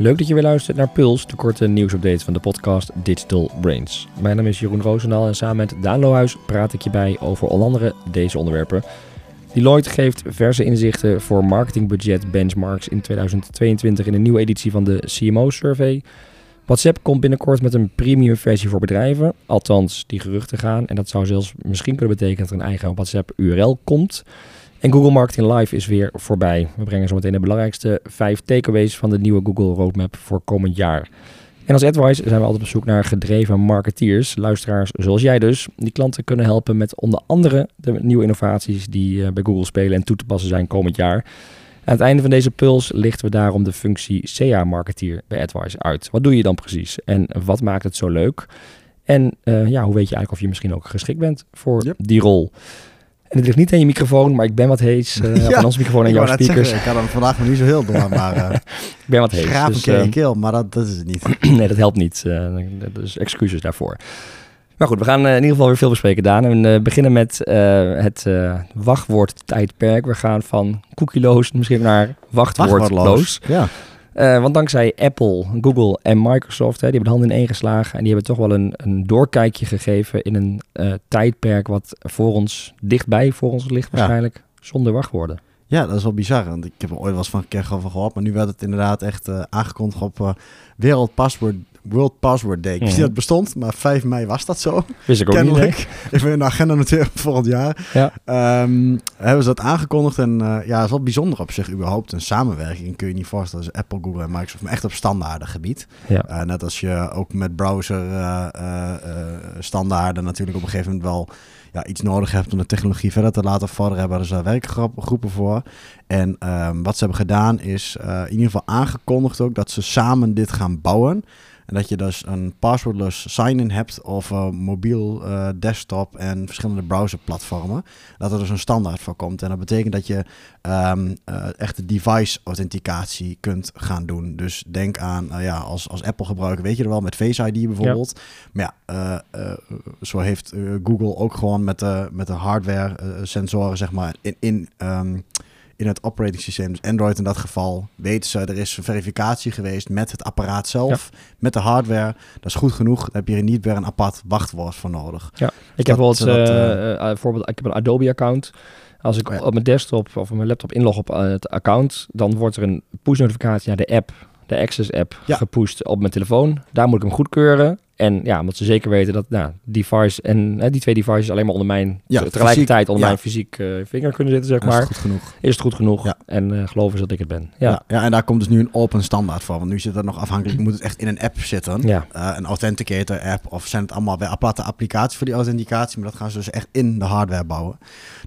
Leuk dat je weer luistert naar Puls, de korte nieuwsupdate van de podcast Digital Brains. Mijn naam is Jeroen Roosendaal en samen met Daan Lohuis praat ik je bij over onder andere deze onderwerpen. Deloitte geeft verse inzichten voor marketingbudget benchmarks in 2022 in een nieuwe editie van de CMO-survey. WhatsApp komt binnenkort met een premium versie voor bedrijven, althans die geruchten gaan. En dat zou zelfs misschien kunnen betekenen dat er een eigen WhatsApp URL komt. En Google Marketing Live is weer voorbij. We brengen zometeen de belangrijkste vijf takeaways van de nieuwe Google Roadmap voor komend jaar. En als Advice zijn we altijd op zoek naar gedreven marketeers, luisteraars zoals jij dus, die klanten kunnen helpen met onder andere de nieuwe innovaties die eh, bij Google spelen en toe te passen zijn komend jaar. Aan het einde van deze puls lichten we daarom de functie CA-marketeer bij AdWise uit. Wat doe je dan precies en wat maakt het zo leuk? En uh, ja, hoe weet je eigenlijk of je misschien ook geschikt bent voor Yep. die rol? En het ligt niet aan je microfoon, maar ik ben wat hees. eh Ja, van onze microfoon en jouw speakers. zeggen, ik had hem vandaag nog niet zo heel door, maar eh Ik ben wat hees. een dus, keer eh, je keel, maar dat, dat is het niet. nee, dat helpt niet. dus excuses daarvoor. Maar goed, we gaan in ieder geval weer veel bespreken, Daan. En we beginnen met het wachtwoordtijdperk. We gaan van cookieloos misschien naar wachtwoordloos. Ja, Eh, want dankzij Apple, Google en Microsoft, hè, die hebben de handen in één geslagen. En die hebben toch wel een, een doorkijkje gegeven in een eh, tijdperk wat voor ons, dichtbij voor ons ligt Ja. waarschijnlijk, zonder wachtwoorden. ja, dat is wel bizar. Want ik heb er ooit wel eens van een keer van gehoord, maar nu werd het inderdaad echt eh, aangekondigd op Wereld Password, World Password Day. Ik wist Mhm. niet dat het bestond, maar 5 mei was dat zo. Wist ik ook niet. Even in de agenda noteren voor volgend jaar. Ja. Ehm, hebben ze dat aangekondigd en eh, ja, is wel bijzonder op zich überhaupt. Een samenwerking kun je niet voorstellen tussen Apple, Google en Microsoft, maar echt op standaardengebied. Ja. Eh, net als je ook met browser eh, standaarden natuurlijk op een gegeven moment wel ja, iets nodig hebt om de technologie verder te laten vorderen, hebben ze daar werkgroepen voor. En ehm, wat ze hebben gedaan is in ieder geval aangekondigd ook dat ze samen dit gaan bouwen. En dat je dus een passwordless sign-in hebt of een mobiel eh, desktop en verschillende browserplatformen. Dat er dus een standaard voor komt. En dat betekent dat je ehm eh, echte device authenticatie kunt gaan doen. Dus denk aan, eh, ja, als, als Apple gebruiker weet je er wel met Face ID bijvoorbeeld. Maar ja, eh, zo heeft Google ook gewoon met de, met de hardware sensoren zeg maar in, in, ehm, in het operating systeem, dus Android in dat geval, weten ze, er is een verificatie geweest met het apparaat zelf, met de hardware. Dat is goed genoeg. Daar heb je er niet weer een apart wachtwoord voor nodig. Ik heb Dat- bijvoorbeeld, zodat, eh, eh, eh, bijvoorbeeld, ik heb een Adobe-account. Als ik Oh ja. op mijn desktop of op mijn laptop inlog op het account, dan wordt er een push-notificatie naar de app, de Access-app, Ja. gepusht op mijn telefoon. Daar moet ik hem goedkeuren. En ja, omdat ze zeker weten dat nou, device en die twee devices alleen maar onder mijn, Ja, te- tegelijkertijd fysiek, onder ja. mijn fysiek eh, vinger kunnen zitten, zeg Dat is maar. goed genoeg. Is het goed genoeg? Ja. En eh, geloven ze dat ik het ben. Ja. Ja. En daar komt dus nu een open standaard voor. Want nu zit het nog afhankelijk, moet het echt in een app zitten. Ja. Eh, een authenticator app of zijn het allemaal weer aparte applicaties voor die authenticatie. Maar dat gaan ze dus echt in de hardware bouwen.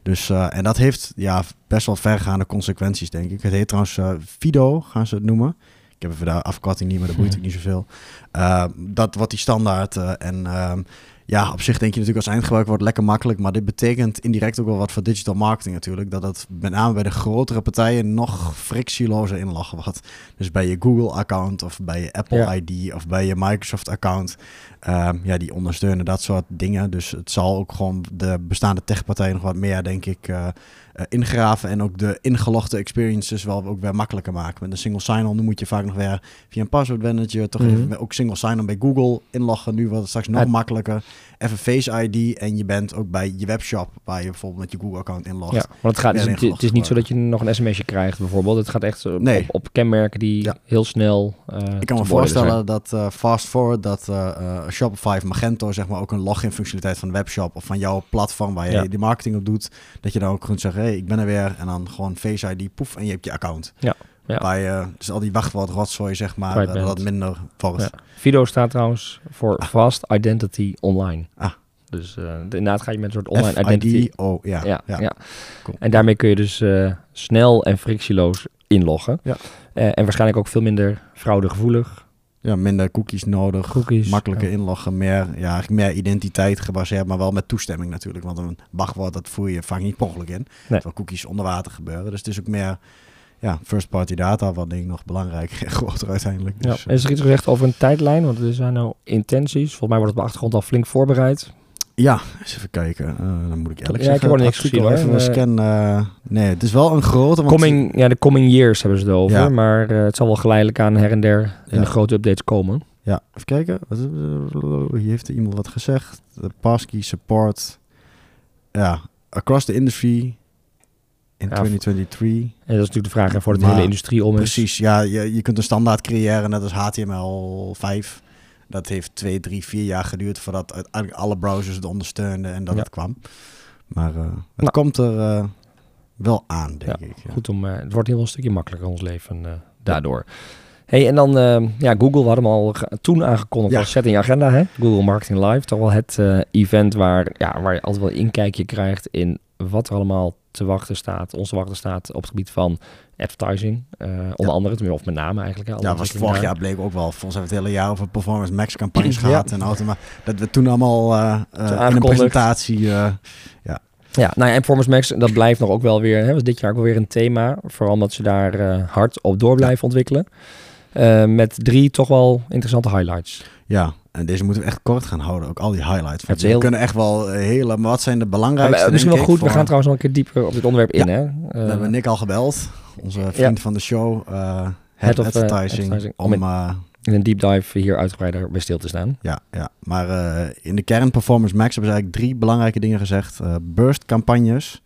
Dus, en dat heeft ja, best wel vergaande consequenties, denk ik. Het heet trouwens Fido, gaan ze het noemen. Ik heb even de afkorting niet, maar dat boeit ook niet zoveel. Eh, dat wordt die standaard. eh, en ehm, ja, op zich denk je natuurlijk als eindgebruiker wordt lekker makkelijk. Maar dit betekent indirect ook wel wat voor digital marketing natuurlijk. Dat het met name bij de grotere partijen nog frictielozer inloggen wordt. Dus bij je Google-account of bij je Apple Ja. ID of bij je Microsoft-account. Ehm, ja, die ondersteunen dat soort dingen. Dus het zal ook gewoon de bestaande techpartijen nog wat meer, denk ik, eh, eh, ingraven. En ook de ingelogde experiences wel ook weer makkelijker maken. Met een single sign-on nu moet je vaak nog weer via een password manager toch Mhm. even ook single sign-on bij Google inloggen. Nu wordt het straks nog makkelijker. Even Face ID en je bent ook bij je webshop waar je bijvoorbeeld met je Google-account inlogt. Ja, want het, gaat, het, is, ingelogd het is niet zo dat je nog een sms'je krijgt bijvoorbeeld. Het gaat echt op, Nee. op, op kenmerken die Ja. heel snel eh, Ik kan me voorstellen dat eh, fast forward dat eh, eh, Shopify of Magento zeg maar ook een login functionaliteit van de webshop of van jouw platform waar je Ja. die marketing op doet, dat je dan ook kunt zeggen, hey, ik ben er weer en dan gewoon Face ID, poef en je hebt je account. Ja, ja. Waar je dus al die wachtwoord rotzooi zeg maar dat dat minder wordt. Ja. Fido staat trouwens voor Fast Identity Online. Ah. Dus eh, inderdaad ga je met een soort online identity. Oh ja, Ja, ja. ja. Cool. En daarmee kun je dus eh, snel en frictieloos inloggen. Ja. Eh, en waarschijnlijk ook veel minder fraudegevoelig. Ja, minder cookies nodig. Cookies. Makkelijker Ja. inloggen, meer, ja, eigenlijk meer identiteit gebaseerd, maar wel met toestemming natuurlijk. Want een wachtwoord, dat voer je vaak niet ongeluk in. Terwijl cookies onder water gebeuren. Dus het is ook meer ja, first party data, wat denk ik nog belangrijk en groter uiteindelijk. Ja. Dus, En is er iets gezegd over een tijdlijn? Want er zijn nou intenties. Volgens mij wordt het op de achtergrond al flink voorbereid. Ja, eens even kijken. Uh, dan moet ik eerlijk ja, zeggen. ik heb er niks gezien hoor. Even een scan. Uh, nee, het is wel een grote. Want... Coming, ja, de coming years hebben ze het over. Ja. Maar uh, het zal wel geleidelijk aan her en der in ja. de grote updates komen. Ja, even kijken. Hier heeft er iemand wat gezegd. De passkey support. Ja, across the industry in ja, 2023. En dat is natuurlijk de vraag hè, voor de hele industrie om Precies, ja. Je, je kunt een standaard creëren, net als HTML5. Dat heeft twee, drie, vier jaar geduurd voordat alle browsers het ondersteunden en dat het kwam. Maar uh, het nou. komt er uh, wel aan, denk ja, ik. Ja. Goed om, uh, het wordt heel een stukje makkelijker ons leven daardoor. Hey, en dan ja, Google, we hadden hem al toen aangekondigd als zet in je agenda, hè? Google Marketing Live, toch wel het event waar, ja, waar je altijd wel inkijkje krijgt in wat er allemaal te wachten staat, ons te wachten staat op het gebied van advertising. Uh, onder andere, of met name eigenlijk. Hè, ja, was vorig jaar bleek ook wel. Volgens hebben we het hele jaar over Performance Max campagnes gehad. En automa dat we toen allemaal uh, uh, in een presentatie... ja. Ja, nou ja, en Performance Max, dat blijft nog ook wel weer, hè, was dit jaar ook wel weer een thema. Vooral omdat ze daar hard op door blijven ontwikkelen. met drie toch wel interessante highlights. Ja, en deze moeten we echt kort gaan houden. Ook al die highlights. We heel... kunnen echt wel hele... Maar wat zijn de belangrijkste... Ja, misschien wel goed. We gaan trouwens nog een keer dieper op dit onderwerp in. Hè? we hebben Nick al gebeld. Onze vriend van de show. Uh, Head, of advertising, advertising. Om, in, uh, in, een deep dive hier uitgebreider bij stil te staan. Ja, ja. maar uh, in de kern Performance Max hebben ze eigenlijk drie belangrijke dingen gezegd. burst campagnes.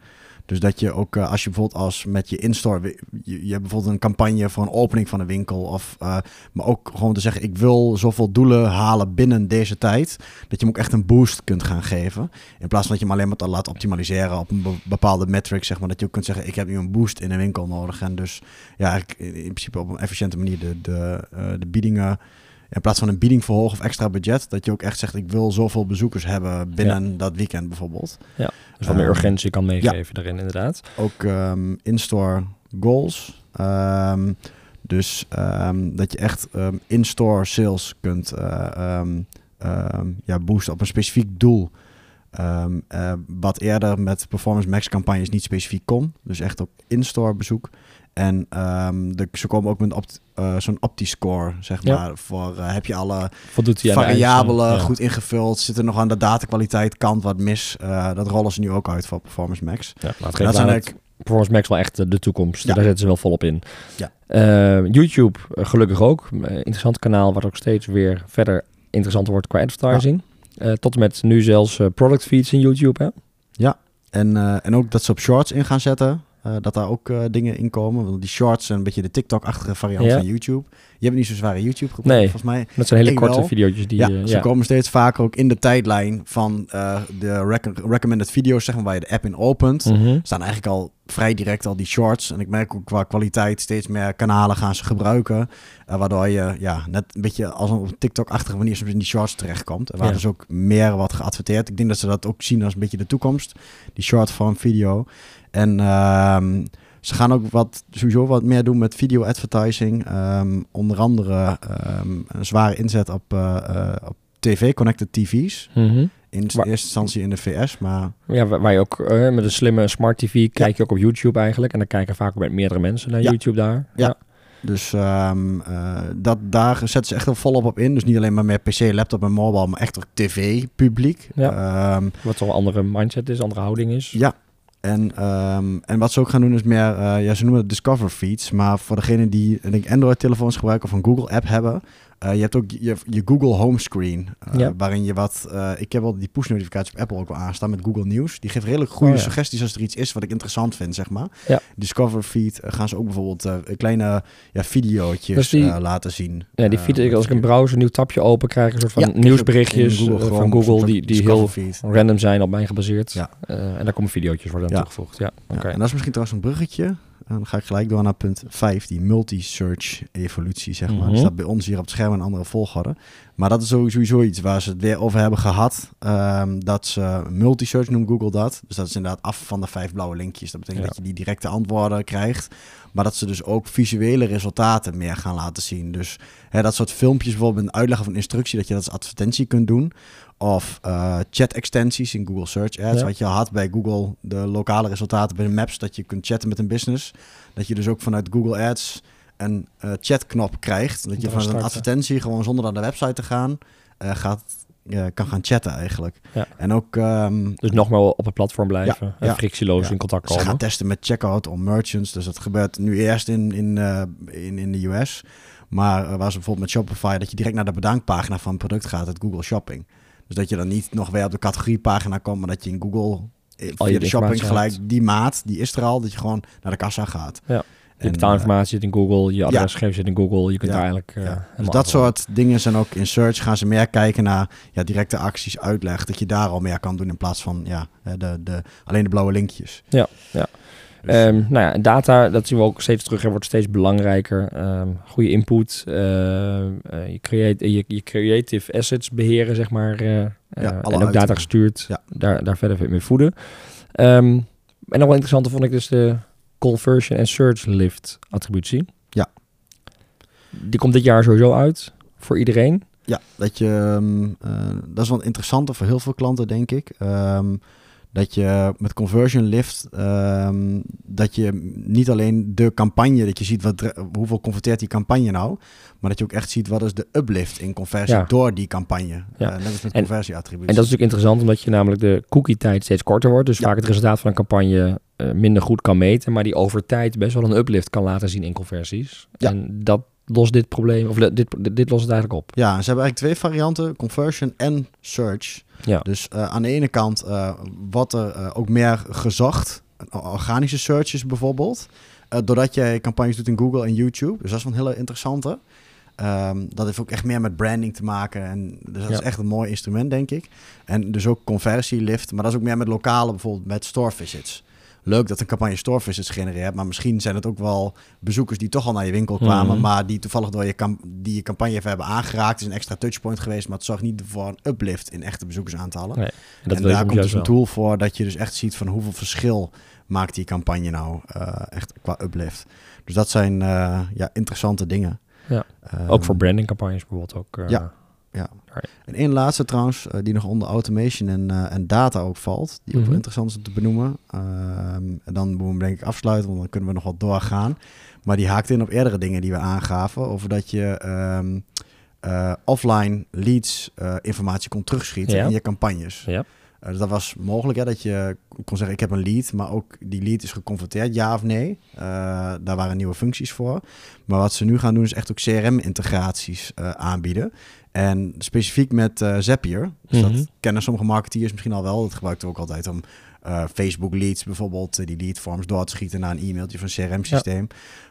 Dus dat je ook, uh, als je bijvoorbeeld als met je in-store, je, je, hebt bijvoorbeeld een campagne voor een opening van een winkel, of, uh, maar ook gewoon te zeggen, ik wil zoveel doelen halen binnen deze tijd, dat je hem ook echt een boost kunt gaan geven. In plaats van dat je hem alleen maar laat optimaliseren op een bepaalde metric, zeg maar, dat je ook kunt zeggen, ik heb nu een boost in een winkel nodig. En dus ja, in principe op een efficiënte manier de, de, uh, de biedingen in plaats van een bieding verhogen of extra budget, dat je ook echt zegt: ik wil zoveel bezoekers hebben binnen dat weekend bijvoorbeeld. Ja, dus wat meer ehm, urgentie kan meegeven ja. daarin, inderdaad. Ook um, in-store goals. Um, dus dat je echt in-store sales kunt uh, ja, boosten op een specifiek doel. Uh, wat eerder met Performance Max campagnes niet specifiek kon. Dus echt op in-store bezoek. En um, de, ze komen ook met opt, uh, zo'n OptiScore, zeg maar. Voor uh, heb je alle variabelen goed ingevuld? Zit er nog aan de datakwaliteit kant wat mis? Uh, dat rollen ze nu ook uit voor Performance Max. Ja, dat zijn eigenlijk... Performance Max wel echt de toekomst. Ja. Daar zetten ze wel volop in. Ja. YouTube gelukkig ook. interessant kanaal wat ook steeds weer verder interessanter wordt qua advertising. tot en met nu zelfs product feeds in YouTube, hè? Ja, en, en ook dat ze op shorts in gaan zetten. Uh, dat daar ook uh, dingen in komen. Want die shorts zijn een beetje de TikTok-achtige variant van YouTube. Je hebt niet zo zware YouTube gekocht, nee, volgens mij. Dat zijn hele korte video's die... Ja, uh, ze komen steeds vaker ook in de tijdlijn van de rec recommended video's, zeg maar, waar je de app in opent. Mm -hmm. Staan eigenlijk al vrij direct al die shorts. En ik merk ook qua kwaliteit steeds meer kanalen gaan ze gebruiken. waardoor je ja, net een beetje als een TikTok-achtige manier soms in die shorts terechtkomt. En waar ja. dus ook meer wat geadverteerd. Ik denk dat ze dat ook zien als een beetje de toekomst. Die short vorm video. En um, ze gaan ook wat, sowieso wat meer doen met video advertising. Um, onder andere um, een zware inzet op, uh, uh, op tv, connected tv's. Mm -hmm. In eerste instantie in de VS, maar... Ja, waar je ook uh, met een slimme smart tv kijk ja. je ook op YouTube eigenlijk. En dan kijken vaak ook met meerdere mensen naar ja. YouTube daar. Ja. ja. Dus um, uh, dat, daar zetten ze echt wel volop op in. Dus niet alleen maar met PC, laptop en mobile, maar echt ook tv-publiek. Ja. Um, Wat toch een andere mindset is, andere houding is. Ja, en, um, en wat ze ook gaan doen is meer, uh, ja, ze noemen het Discover Feeds. Maar voor degene die denk Android-telefoons gebruiken of een Google-app hebben, je hebt ook je, je Google Homescreen, uh, ja. waarin je wat... Uh, ik heb wel die push-notificaties op Apple ook wel aanstaan met Google News. Die geeft redelijk goede oh, ja. suggesties als er iets is wat ik interessant vind, zeg maar. Ja. Discover Feed gaan ze ook bijvoorbeeld kleine ja, videootjes dus die, laten zien. Ja, die feed, als ik een browser een nieuw tapje open krijg, een soort van nieuwsberichtjes Google van Google die, die heel feed. random zijn op mij gebaseerd. Ja. en daar komen videootjes worden aan toegevoegd. Ja. Okay. en dat is misschien trouwens een bruggetje en dan ga ik gelijk door naar punt 5, die multi-search evolutie, zeg maar. Mm -hmm. Die staat bij ons hier op het scherm een andere volgorde. Maar dat is sowieso iets waar ze het weer over hebben gehad. Um, dat ze multi-search noemt Google dat. Dus dat is inderdaad af van de vijf blauwe linkjes. Dat betekent ja. dat je die directe antwoorden krijgt. Maar dat ze dus ook visuele resultaten meer gaan laten zien. Dus hè, dat soort filmpjes, bijvoorbeeld een uitleg of een instructie, dat je dat als advertentie kunt doen. Of uh, chat-extensies in Google Search Ads. Ja. Wat je had bij Google, de lokale resultaten bij de maps, dat je kunt chatten met een business. Dat je dus ook vanuit Google Ads een uh, chatknop krijgt. Dat je van een advertentie gewoon zonder naar de website te gaan, uh, gaat eh, kan gaan chatten eigenlijk. Ja. En ook ehm, Dus nog maar op het platform blijven. Ja, en frictieloos in contact ze komen. gaan testen met checkout om merchants. Dus dat gebeurt nu eerst in, in, eh, in, in de US. Maar eh, waar ze bijvoorbeeld met Shopify... dat je direct naar de bedankpagina van een product gaat, het Google Shopping. Dus dat je dan niet nog weer op de categoriepagina komt... maar dat je in Google eh, Al via de shopping gelijk die maat, die is er al... dat je gewoon naar de kassa gaat. Ja. Je betaalinformatie zit in Google, je ja. adresgegevens zit in Google. Je kunt Ja, eigenlijk... eh, Ja. Dus dat soort dingen zijn ook in search. Gaan ze meer kijken naar ja, directe acties, uitleg. Dat je daar al meer kan doen in plaats van ja, de, de, alleen de blauwe linkjes. Ja, ja. Dus, Ehm, nou ja, data, dat zien we ook steeds terug en wordt steeds belangrijker. Ehm, goede input, ehm, eh, je, create, je, je creative assets beheren, zeg maar. alle en ook uitingen. data gestuurd, Ja. daar, daar verder mee voeden. En nog wel interessant vond ik dus de conversion en search lift attributie. Ja. Die komt dit jaar sowieso uit voor iedereen. ja, dat je, dat is wel interessant voor heel veel klanten, denk ik. Dat je met conversion lift, ehm, dat je niet alleen de campagne, dat je ziet wat, hoeveel converteert die campagne nou, maar dat je ook echt ziet wat is de uplift in conversie Ja. door die campagne. Ja. Eh, net als met En-. En dat is natuurlijk interessant, omdat je namelijk de cookie-tijd steeds korter wordt. Dus Ja. vaak het resultaat van een campagne eh, minder goed kan meten, maar die over tijd best wel een uplift kan laten zien in conversies. Ja. En dat lost dit probleem, of dit, dit, lost het eigenlijk op. Ja, ze hebben eigenlijk twee varianten, conversion en search. Ja. Dus eh, aan de ene kant uh, wordt er uh, ook meer gezocht, organische searches bijvoorbeeld, doordat jij campagnes doet in Google en YouTube. Dus dat is een hele interessante. Um, dat heeft ook echt meer met branding te maken. En dus dat Ja. is echt een mooi instrument, denk ik. En dus ook conversielift, maar dat is ook meer met lokale, bijvoorbeeld met store visits. Leuk dat een campagne store visits genereert, maar misschien zijn het ook wel bezoekers die toch al naar je winkel kwamen, Mhm. maar die toevallig door je, die je campagne even hebben aangeraakt. Het is een extra touchpoint geweest, maar het zorgt niet voor een uplift in echte bezoekersaantallen. Nee, En dat en wil je daar komt dus een tool voor dat je dus echt ziet van hoeveel verschil maakt die campagne nou eh, echt qua uplift. Dus dat zijn eh, ja, interessante dingen. Ja. Ehm, Ook voor brandingcampagnes bijvoorbeeld ook. eh, Ja. En één laatste trouwens, eh, die nog onder automation en, eh, en data ook valt, die ook Mhm. wel interessant is om te benoemen. Ehm, en dan moeten we denk ik afsluiten, want dan kunnen we nog wat doorgaan. Maar die haakt in op eerdere dingen die we aangaven, over dat je ehm, eh, offline leads informatie kon terugschieten Ja. in je campagnes. Ja. Dus dat was mogelijk, hè, dat je kon zeggen, ik heb een lead, maar ook die lead is geconverteerd, ja of nee. Eh, daar waren nieuwe functies voor. Maar wat ze nu gaan doen, is echt ook CRM-integraties aanbieden. En specifiek met eh, Zapier, dus Mhm. dat kennen sommige marketeers misschien al wel. Dat gebruiken we ook altijd om eh, Facebook leads bijvoorbeeld, eh, die lead forms door te schieten naar een e-mailtje van een CRM-systeem.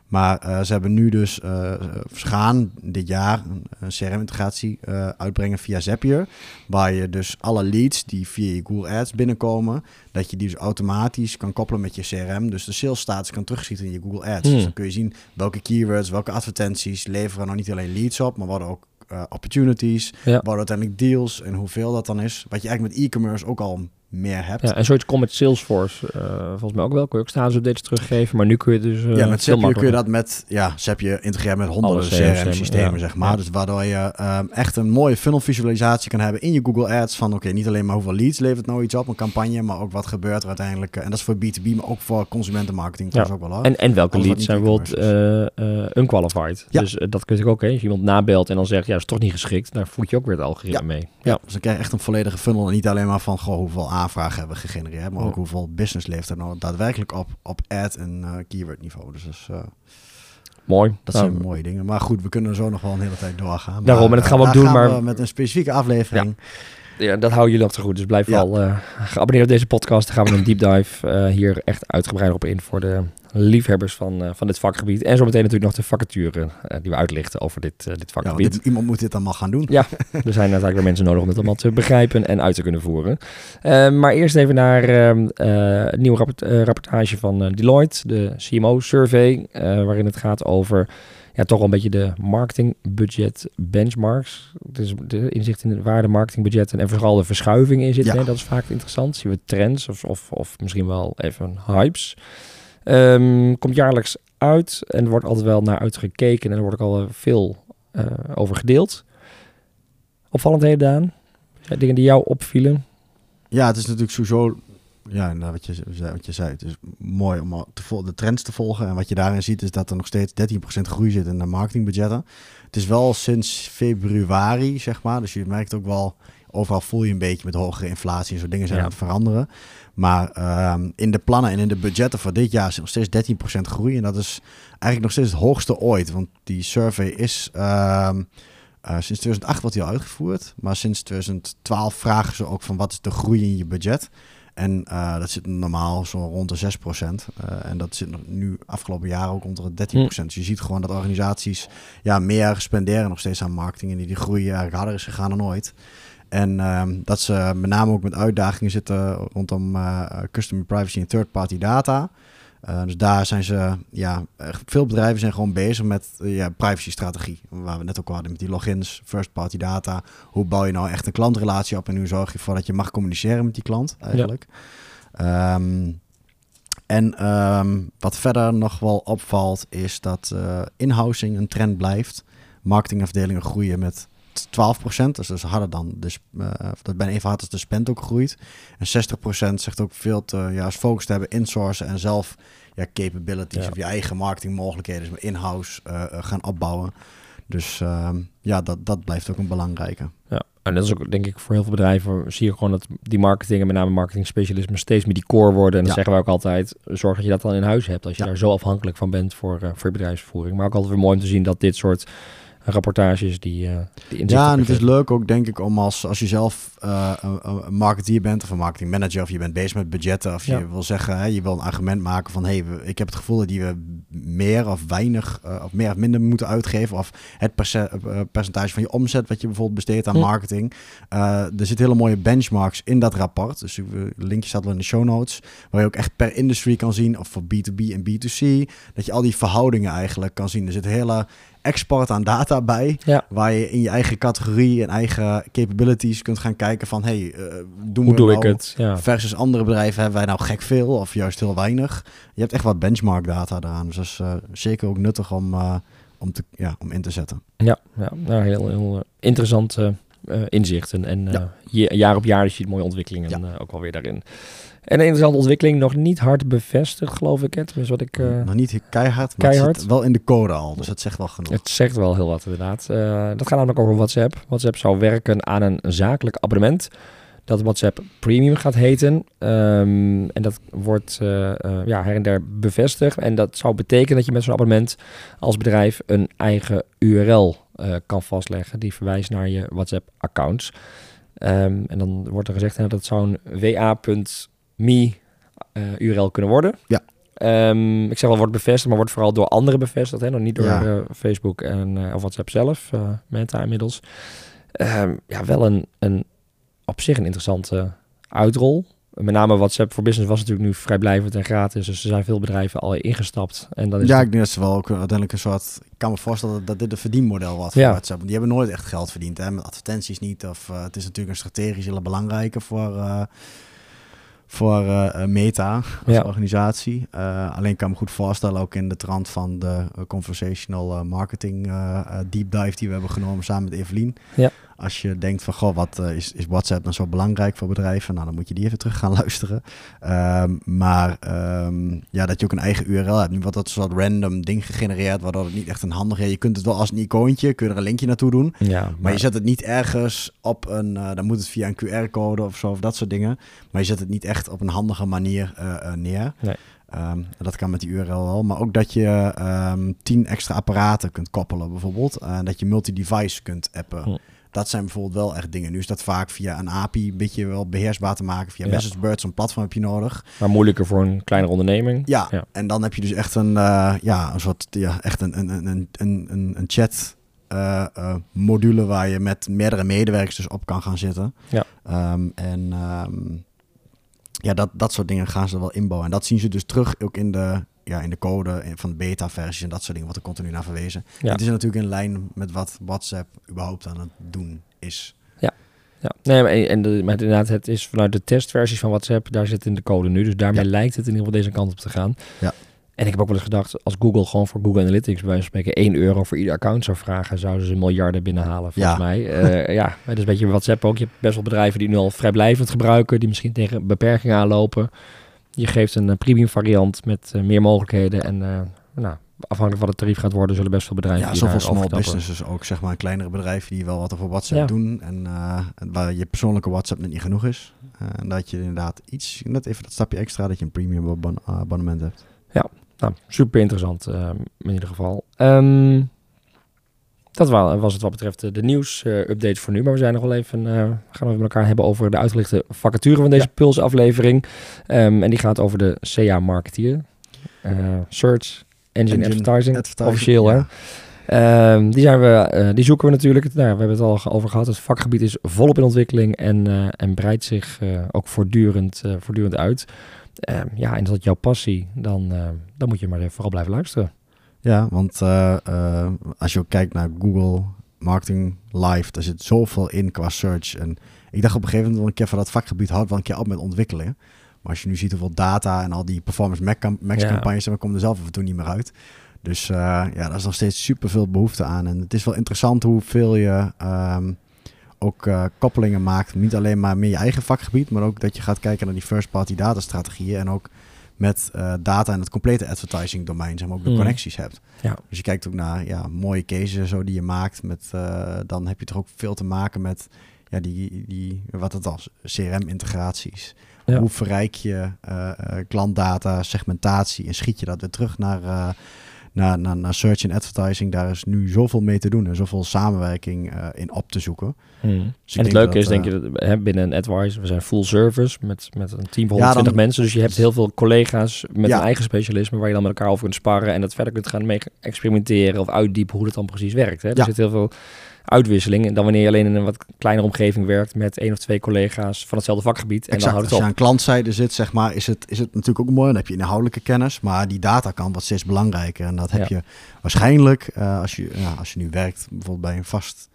Maar ze hebben nu dus, ze gaan dit jaar een, CRM-integratie uitbrengen via Zapier. Waar je dus alle leads die via je Google Ads binnenkomen, dat je die dus automatisch kan koppelen met je CRM. Dus de sales status kan terugschieten in je Google Ads. Hmm. Dus dan kun je zien welke keywords, welke advertenties leveren nou niet alleen leads op, maar worden ook eh, opportunities, Ja. worden uiteindelijk deals en hoeveel dat dan is. Wat je eigenlijk met e-commerce ook al meer hebt. Ja, en zoiets komt met Salesforce eh, volgens mij ook wel. Kun je ook statusupdates teruggeven, maar nu kun je dus... eh, ja, met Zapier kun je dat met, ja, Zapier integreert met honderden CRM-systemen, ja. zeg maar. Ja. Dus waardoor je ehm, echt een mooie funnel visualisatie kan hebben in je Google Ads van, oké, niet alleen maar hoeveel leads levert nou iets op, een campagne, maar ook wat gebeurt er uiteindelijk. eh, en dat is voor B2B, maar ook voor consumentenmarketing Ja. ook wel hoor. En, en welke Alles leads zijn bijvoorbeeld eh, eh, unqualified. Ja. Dus eh, dat kun je ook, hè. Als je iemand nabelt en dan zegt, ja, dat is toch niet geschikt, daar voed je ook weer het algoritme mee. Ja, dus dan krijg je echt een volledige funnel. En niet alleen maar van goh, hoeveel aanvragen hebben gegenereerd, maar ook hoeveel business leeft er nou daadwerkelijk op, op ad en eh, keyword niveau. Dus dat, is, eh, Mooi. dat Nou, zijn mooie dingen. Maar goed, we kunnen zo nog wel een hele tijd doorgaan. Daarom, en dat gaan we eh, ook doen, maar- met een specifieke aflevering. Ja, dat houden jullie nog te goed. Dus blijf Ja. wel eh, geabonneerd op deze podcast. Dan gaan we een deep dive eh, hier echt uitgebreid op in voor de liefhebbers van, eh, van dit vakgebied. En zometeen natuurlijk nog de vacature eh, die we uitlichten over dit, eh, dit Ja, vakgebied. dit- iemand moet dit allemaal gaan doen. Ja, er zijn natuurlijk weer mensen nodig om het allemaal te begrijpen en uit te kunnen voeren. Maar eerst even naar ehm, een nieuwe rapport- rapportage van Deloitte, de CMO-survey, waarin het gaat over ja, toch wel een beetje de marketingbudget benchmarks. Dus de inzicht in waar de marketingbudgetten en vooral de verschuiving in zitten. Ja. hè, dat is vaak interessant. Zien we trends of, of, of misschien wel even hypes. Ehm, komt jaarlijks uit en wordt altijd wel naar uitgekeken en er wordt ook al eh, veel eh, over gedeeld. Opvallend heeft Daan? Dingen die jou opvielen? Ja, het is natuurlijk sowieso, ja, nou, wat, je, wat je zei, het is mooi om de trends te volgen. En wat je daarin ziet is dat er nog steeds 13% groei zit in de marketingbudgetten. Het is wel sinds februari, zeg maar, dus je merkt ook wel overal voel je een beetje met hogere inflatie en zo dingen zijn Ja. aan het veranderen. Maar ehm, in de plannen en in de budgetten voor dit jaar is nog steeds 13% groei. En dat is eigenlijk nog steeds het hoogste ooit. Want die survey is ehm, eh, sinds 2008 wordt die al uitgevoerd. Maar sinds 2012 vragen ze ook van wat is de groei in je budget. En eh, dat zit normaal zo rond de 6%. Eh, en dat zit nu afgelopen jaar ook onder de 13%. Dus je ziet gewoon dat organisaties ja, meer spenderen nog steeds aan marketing. En die, die groei eigenlijk harder is gegaan dan ooit. En ehm, dat ze met name ook met uitdagingen zitten rondom eh, customer privacy en third-party data. Eh, dus daar zijn ze, ja, veel bedrijven zijn gewoon bezig met eh, ja, privacy-strategie. Waar we net ook al hadden met die logins, first-party data. Hoe bouw je nou echt een klantrelatie op en hoe zorg je ervoor dat je mag communiceren met die klant eigenlijk. Ehm, en ehm, wat verder nog wel opvalt is dat inhousing een trend blijft. Marketingafdelingen groeien met 12%, dus dat is harder dan eh, dat bijna even hard als de spend ook groeit. En 60% zegt ook veel te ja, als focus te hebben insourcen en zelf ja, capabilities Ja. of je eigen marketingmogelijkheden, dus in-house eh, gaan opbouwen. Dus ehm, ja, dat, dat blijft ook een belangrijke. Ja, en dat is ook denk ik voor heel veel bedrijven zie je gewoon dat die marketing en met name marketing specialisme steeds meer die core worden. En dan Ja. zeggen wij ook altijd, zorg dat je dat dan in huis hebt als je Ja. daar zo afhankelijk van bent voor, voor je bedrijfsvoering. Maar ook altijd weer mooi om te zien dat dit soort rapportages die, eh die Ja, en het is leuk ook, denk ik, om als, als je zelf eh, een, een marketeer bent of een marketingmanager of je bent bezig met budgetten of Ja. je wil zeggen, hè, je wil een argument maken van hé, hey, ik heb het gevoel dat die we meer of weinig eh, of meer of minder moeten uitgeven of het perce- percentage van je omzet wat je bijvoorbeeld besteedt aan marketing. Er zitten hele mooie benchmarks in dat rapport, dus linkjes staat wel in de show notes, waar je ook echt per industry kan zien of voor B2B en B2C, dat je al die verhoudingen eigenlijk kan zien. Er zit hele export aan data bij. Ja. Waar je in je eigen categorie en eigen capabilities kunt gaan kijken van... hey, eh, doen Hoe we doe nou ik het? Ja. Versus andere bedrijven hebben wij nou gek veel of juist heel weinig. Je hebt echt wat benchmark data daaraan. Dus dat is eh, zeker ook nuttig om, eh, om, te, ja, om in te zetten. Ja, ja nou, heel, heel interessant inzichten. En eh, Ja. jaar op jaar zie je mooie ontwikkelingen ook wel weer daarin. En een interessante ontwikkeling, nog niet hard bevestigd, geloof ik. Het, dus wat ik, eh, Nog niet keihard, maar keihard. het wel in de code al. Dus dat zegt wel genoeg. Het zegt wel heel wat inderdaad. Eh, dat gaat namelijk over WhatsApp. WhatsApp zou werken aan een zakelijk abonnement. Dat WhatsApp Premium gaat heten. Ehm, en dat wordt eh, ja, her en der bevestigd. En dat zou betekenen dat je met zo'n abonnement als bedrijf een eigen URL kan vastleggen. Die verwijst naar je WhatsApp-accounts. Ehm, en dan wordt er gezegd dat het zou een wa.me eh, URL kunnen worden. Ja. Ehm, ik zeg wel wordt bevestigd, maar wordt vooral door anderen bevestigd. Hè? Nog niet door Ja. eh, Facebook en eh, of WhatsApp zelf, eh, Meta inmiddels. Ehm, ja, wel een, een op zich een interessante uitrol. Met name WhatsApp voor Business was natuurlijk nu vrijblijvend en gratis. Dus er zijn veel bedrijven al ingestapt. En dan is Ja, ik denk dat ze wel ook uiteindelijk een soort... Ik kan me voorstellen dat, dit een verdienmodel wordt voor Ja. WhatsApp. Want die hebben nooit echt geld verdiend. Hè? Met advertenties niet. Of, eh, het is natuurlijk een strategisch hele belangrijke voor, eh, voor eh, eh, Meta als Ja. organisatie. Eh, alleen kan ik me goed voorstellen, ook in de trant van de conversational marketing deep dive die we hebben genomen samen met Evelien. Ja. Als je denkt van, goh, wat eh, is, is WhatsApp dan zo belangrijk voor bedrijven? Nou, dan moet je die even terug gaan luisteren. Ehm, maar ehm, ja, dat je ook een eigen URL hebt. Nu wordt dat soort random ding gegenereerd, waardoor het niet echt een handig is. Je kunt het wel als een icoontje, kun je er een linkje naartoe doen. ja, maar, Maar je zet het niet ergens op een, eh, dan moet het via een QR-code of zo, of dat soort dingen. Maar je zet het niet echt op een handige manier eh, neer. Nee. Ehm, dat kan met die URL wel. Maar ook dat je tien extra apparaten kunt koppelen bijvoorbeeld. En dat je multi-device kunt appen. Dat zijn bijvoorbeeld wel echt dingen. Nu is dat vaak via een API een beetje wel beheersbaar te maken. Via Ja. MessageBird, zo'n platform heb je nodig. maar moeilijker voor een kleinere onderneming. Ja, Ja. en dan heb je dus echt een, eh, ja, een soort, ja, echt een, een, een, een, een, een- een chat eh, eh, module waar je met meerdere medewerkers dus op kan gaan zitten. Ja. Ehm, en ehm, ja, dat, dat soort dingen gaan ze wel inbouwen. En dat zien ze dus terug ook in de, ja, in de code van de beta-versies en dat soort dingen, wat er continu naar verwezen. Ja. Het is natuurlijk in lijn met wat WhatsApp überhaupt aan het doen is. Ja, nee, maar, en de, maar inderdaad, het is vanuit de testversies van WhatsApp, daar zit in de code nu. Dus daarmee Ja. lijkt het in ieder geval deze kant op te gaan. Ja. En ik heb ook wel eens gedacht, als Google gewoon voor Google Analytics bij wijze van spreken 1 euro voor ieder account zou vragen, zouden ze miljarden binnenhalen, volgens Ja. mij. Eh, ja, dat is een beetje WhatsApp ook. Je hebt best wel bedrijven die nu al vrijblijvend gebruiken, die misschien tegen beperkingen aanlopen. Je geeft een eh, premium variant met eh, meer mogelijkheden en eh, nou, afhankelijk van het tarief gaat worden, zullen best veel bedrijven. Ja, zoveel small businesses ook, zeg maar, kleinere bedrijven die wel wat over WhatsApp Ja. doen. En waar je persoonlijke WhatsApp net niet genoeg is. En dat je inderdaad iets, net even dat stapje extra, dat je een premium abon- abonnement hebt. Nou, super interessant in ieder geval. Ehm, dat wa- was het wat betreft de, de nieuws-update voor nu. Maar we zijn nog wel even, eh, gaan we met elkaar hebben over de uitgelichte vacature van deze Ja. Puls-aflevering. Ehm, en die gaat over de CA-marketeer. Eh, Search Engine, Engine Advertising, Advertising, officieel hè. Ehm, die, zijn we, eh, die zoeken we natuurlijk. Nou, we hebben het al over gehad. Het vakgebied is volop in ontwikkeling en, eh, en breidt zich eh, ook voortdurend, eh, voortdurend uit. Ehm, ja, en is dat jouw passie, dan, eh, dan moet je maar vooral blijven luisteren. Ja, want eh, eh, als je ook kijkt naar Google Marketing Live, daar zit zoveel in qua search. En ik dacht op een gegeven moment een keer van dat vakgebied houdt wel een keer op met ontwikkelen. Maar als je nu ziet hoeveel data en al die performance max, Ja. campagnes, dan komen er zelf af en toe niet meer uit. Dus eh, ja, daar is nog steeds super veel behoefte aan. En het is wel interessant hoeveel je ehm, ook koppelingen maakt. Niet alleen maar met je eigen vakgebied, maar ook dat je gaat kijken naar die first party data strategieën. En ook met eh, data en het complete advertising domein, zeg maar, ook de Mhm. connecties hebt. Ja. Dus je kijkt ook naar ja, mooie cases zo die je maakt. Met, eh, dan heb je toch ook veel te maken met ja, die, die, wat het als CRM-integraties. Ja. Hoe verrijk je eh, klantdata, segmentatie en schiet je dat weer terug naar, naar, naar, naar search en advertising. Daar is nu zoveel mee te doen en zoveel samenwerking eh, in op te zoeken. Hmm. Dus en het leuke dat, is, denk eh, je, dat, hè, binnen een advice, we zijn full service met, met een team van Ja, 120 dan- mensen. Dus je hebt heel veel collega's met Ja. een eigen specialisme waar je dan met elkaar over kunt sparren en dat verder kunt gaan mee experimenteren of uitdiepen hoe het dan precies werkt. Hè? Er Ja. zit heel veel uitwisseling. En dan wanneer je alleen in een wat kleinere omgeving werkt met één of twee collega's van hetzelfde vakgebied. En dan houdt Als het je op. aan klantzijde zit, zeg maar, is het, is het natuurlijk ook mooi. Dan heb je inhoudelijke kennis, maar die datakant wordt steeds belangrijker. En dat heb Ja. je waarschijnlijk eh, als, je, ja, als je nu werkt, bijvoorbeeld bij een vast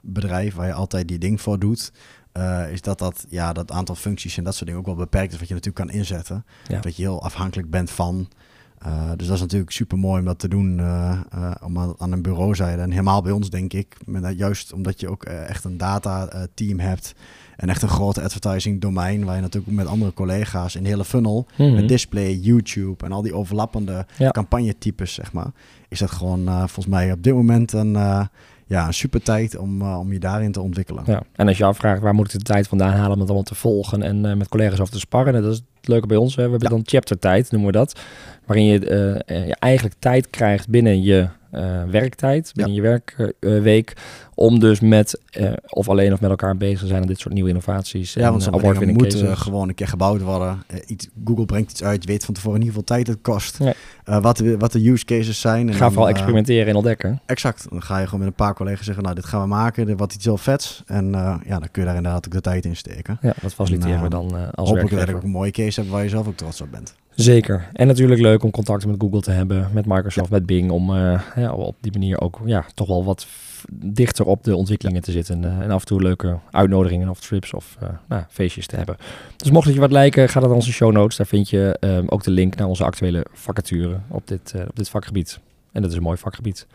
bedrijf waar je altijd die ding voor doet. eh, is dat dat, ja, dat aantal functies en dat soort dingen ook wel beperkt is wat je natuurlijk kan inzetten. Ja. Dat je heel afhankelijk bent van. Eh, dus dat is natuurlijk super mooi om dat te doen eh, om aan, aan een bureauzijde. En helemaal bij ons denk ik, met, juist omdat je ook echt een data team hebt. En echt een grote advertising domein waar je natuurlijk met andere collega's in de hele funnel Mhm. met display, YouTube en al die overlappende Ja. campagnetypes, zeg maar, is dat gewoon volgens mij op dit moment een, ja, een super tijd om, eh, om je daarin te ontwikkelen. Ja, en als je afvraagt waar moet ik de tijd vandaan halen om het allemaal te volgen en eh, met collega's over te sparren, nou, dat is het leuke bij ons. Hè. We hebben Ja. dan chapter tijd, noemen we dat, waarin je, eh, je eigenlijk tijd krijgt binnen je werktijd, binnen je werkweek, om dus met eh, of alleen of met elkaar bezig te zijn aan dit soort nieuwe innovaties. Ja, en, want eh, award-winning moeten gewoon een keer gebouwd worden. Eh, iets, Google brengt iets uit, je weet van tevoren niet hoeveel tijd het kost. Nee. Eh, wat, de, wat de use cases zijn. En Ga dan, vooral eh, experimenteren en ontdekken. exact. Dan ga je gewoon met een paar collega's zeggen, nou dit gaan we maken, dit wat iets heel vets. En eh, ja, dan kun je daar inderdaad ook de tijd in steken. Ja, dat faciliteren En, we eh, dan eh, als Hopelijk dat werkgever. je ook een mooie case hebt waar je zelf ook trots op bent. Zeker. En natuurlijk leuk om contacten met Google te hebben, met Microsoft, met Bing, om eh, ja, op die manier ook ja, toch wel wat dichter op de ontwikkelingen te zitten. eh, en af en toe leuke uitnodigingen of trips of eh, nou, feestjes te hebben. Dus mocht het je wat lijken, ga dan naar onze show notes. Daar vind je ehm, ook de link naar onze actuele vacature op dit, op dit vakgebied. En dat is een mooi vakgebied.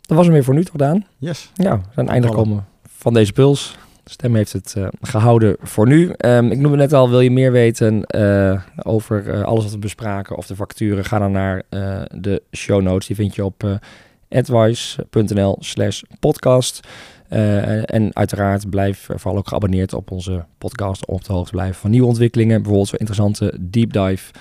Dat was hem weer voor nu toch, Daan? Yes. Ja, we zijn einde gekomen van deze puls. Stem heeft het eh, gehouden voor nu. Ehm, ik noemde net al, wil je meer weten eh, over eh, alles wat we bespraken of de facturen? Ga dan naar de show notes. Die vind je op advice.nl slash podcast. En uiteraard blijf vooral ook geabonneerd op onze podcast om op de hoogte te blijven van nieuwe ontwikkelingen. Bijvoorbeeld zo'n interessante deep dive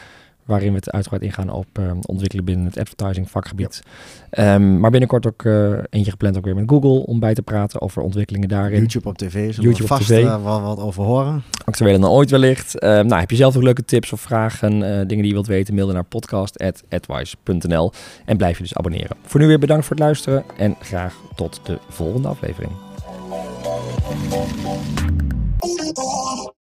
waarin we het uitgebreid ingaan op eh, ontwikkelen binnen het advertising vakgebied. Ehm, maar binnenkort ook eh, eentje gepland ook weer met Google om bij te praten over ontwikkelingen daarin. YouTube op tv. Zullen YouTube op vast tv. eh, wel wat over horen. Actueler dan ooit wellicht. Ehm, nou, heb je zelf ook leuke tips of vragen, eh, dingen die je wilt weten, mail dan naar podcast.advice.nl en blijf je dus abonneren. Voor nu weer bedankt voor het luisteren en graag tot de volgende aflevering.